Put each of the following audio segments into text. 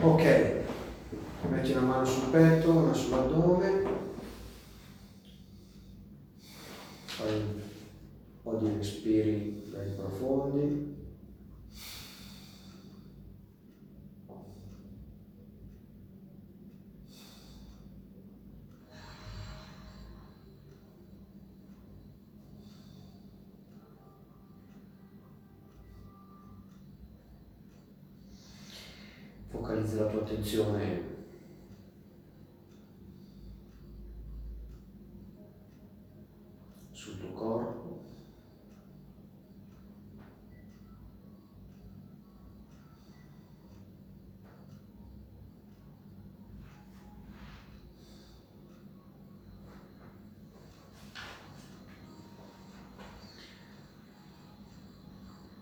Ok, metti una mano sul petto, una sull'addome, fai un po' di respiri profondi. Attenzione sul tuo corpo.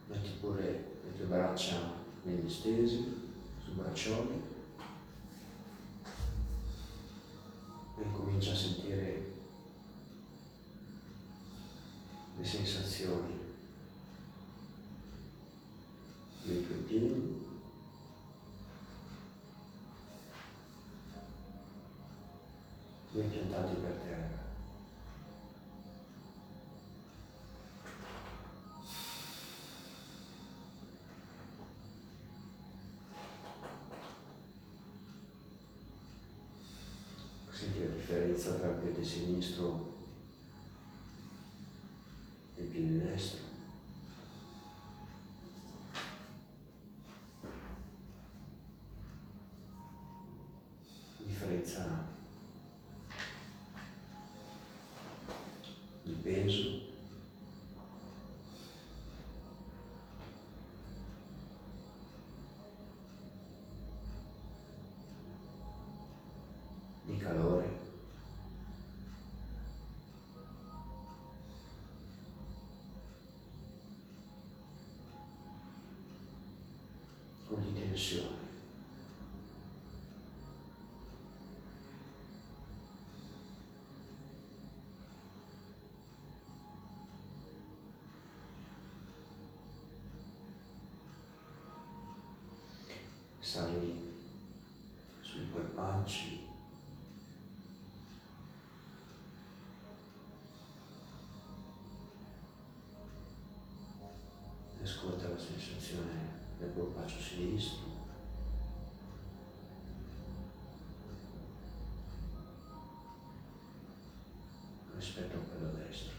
Metti pure le tue braccia ben stesi sul braccioli sensazioni tuoi piedi ben piantati per terra. Senti la differenza tra il piede sinistro Differenza di peso. di calore. o di tensione. Ascolta la sensazione del polpaccio sinistro. rispetto a quello destro.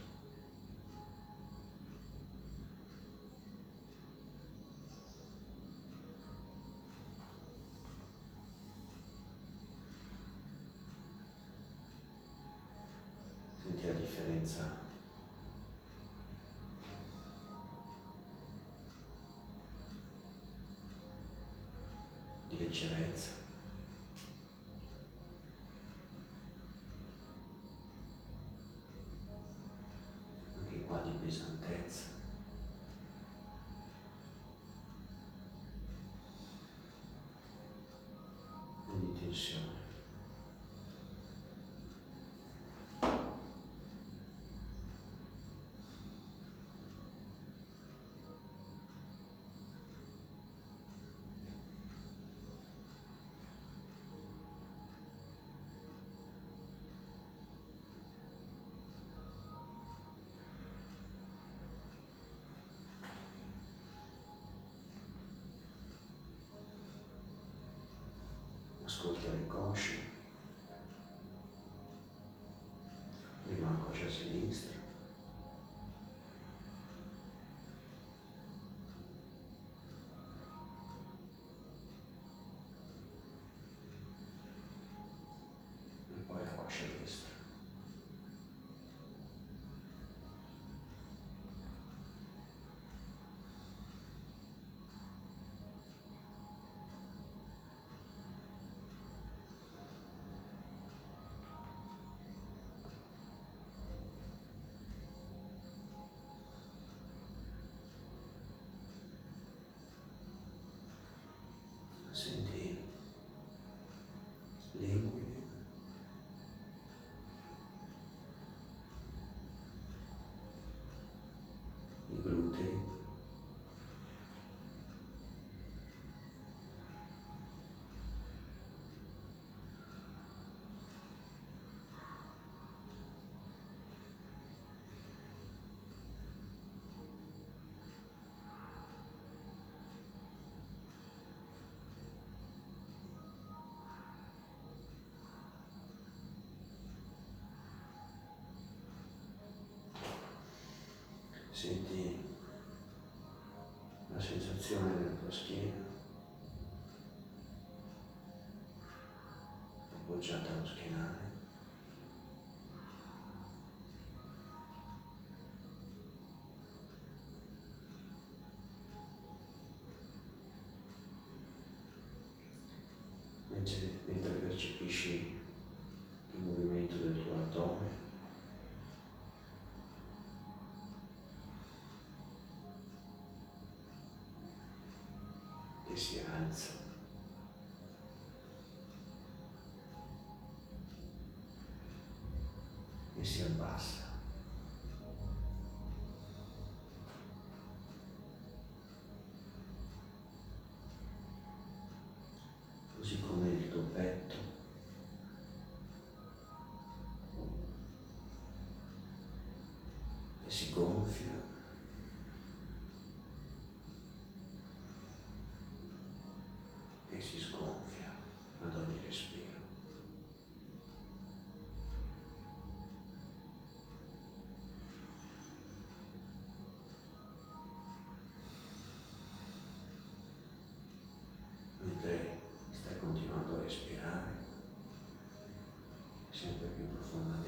Senti la differenza leggerezza. Anche qua di pesantezza. Di tensione. Ascolta le cosce, senti la sensazione della tua schiena appoggiata allo schienale. Mentre, mentre percepisci che si alza. E si abbassa. Amen.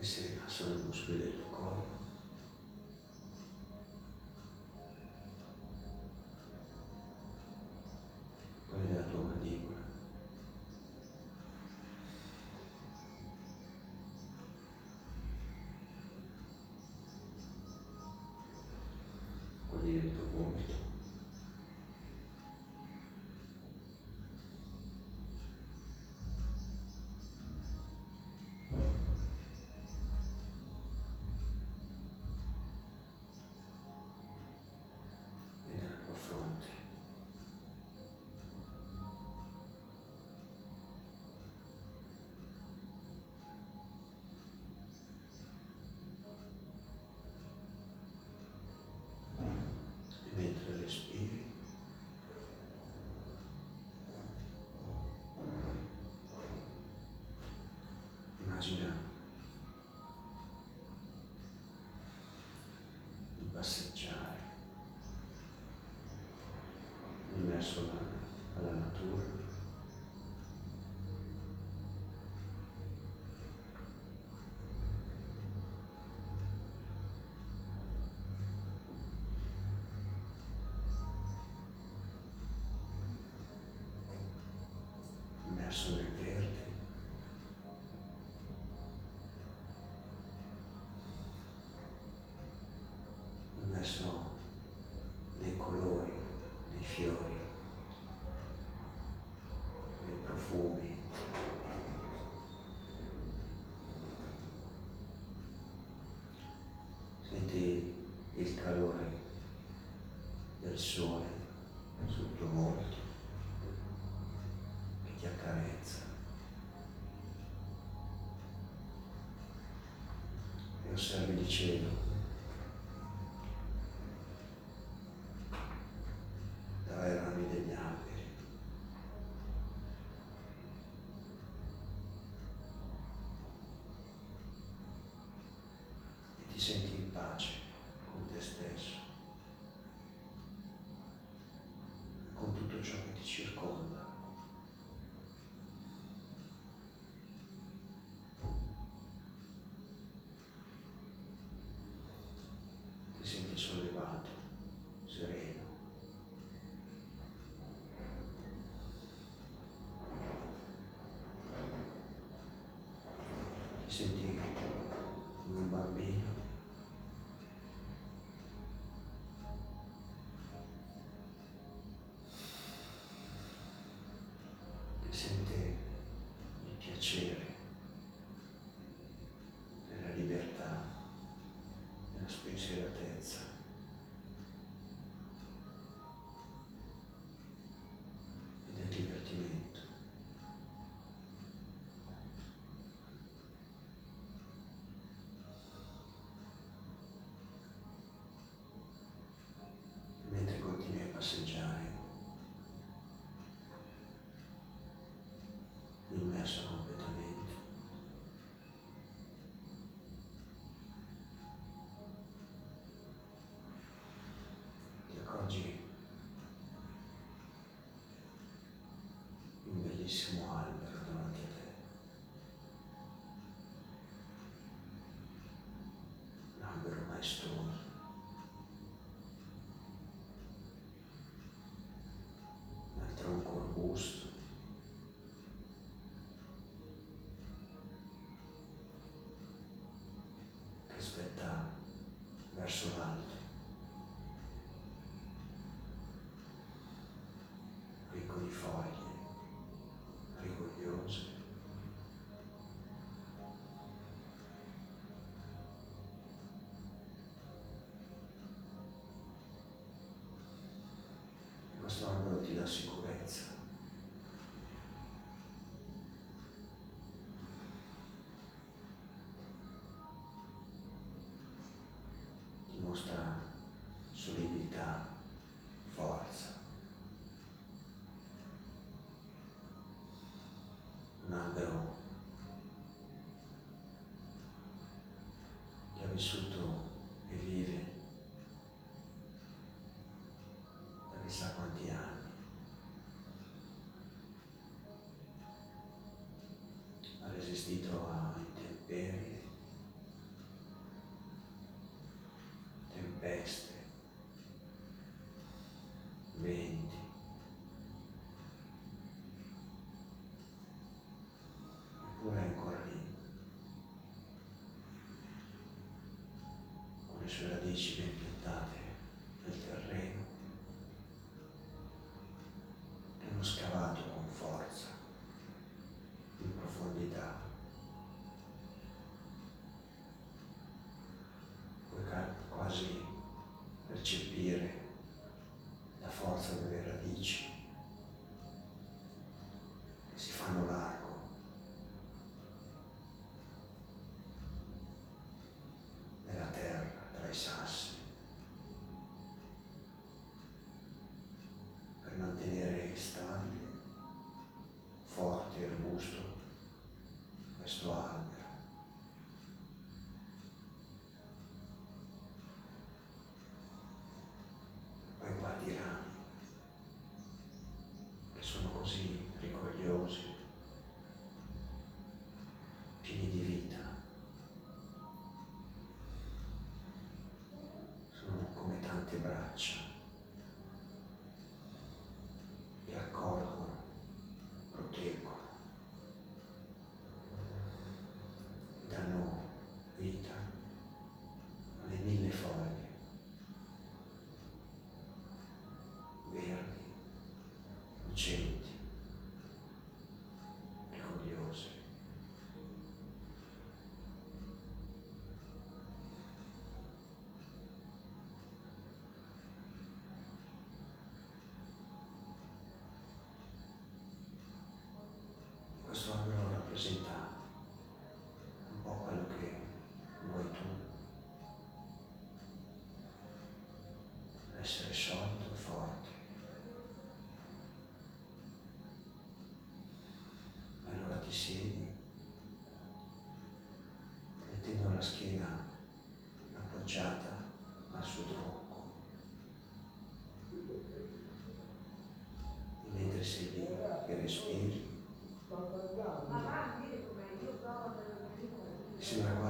Ese caso de muscular Absolutely. servi di cielo. 你说。questo angolo ti dà sicurezza. Ti mostra solidità, forza. Un albero che ha vissuto vestito a intemperie, tempeste, venti. Eppure è ancora lì, con le sue radici ben percepire la forza delle radici. Cristo no lo representa.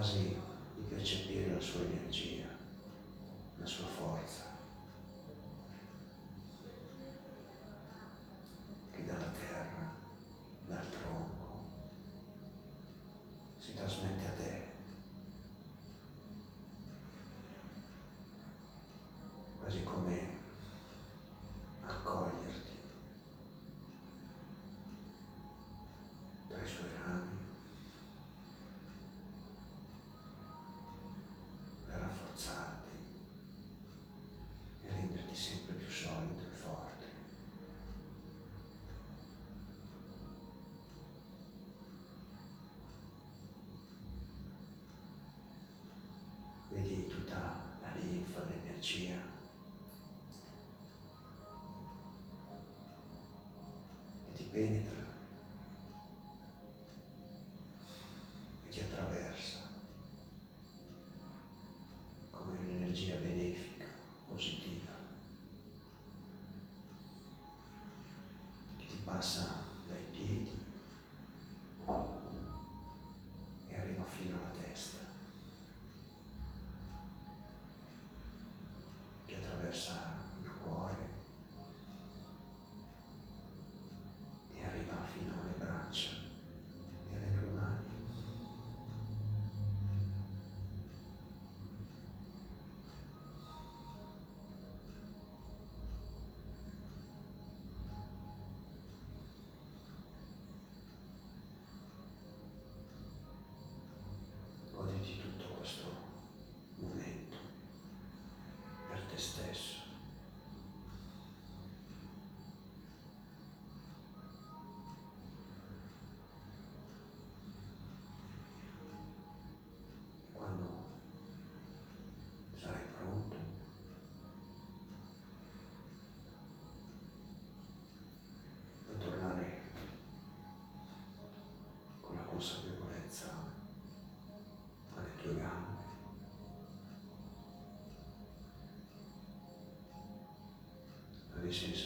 quasi di percepire la sua energia, la sua forza, che dalla terra, dal tronco, si trasmette a penetra e ti attraversa come un'energia benefica, positiva, che ti passa which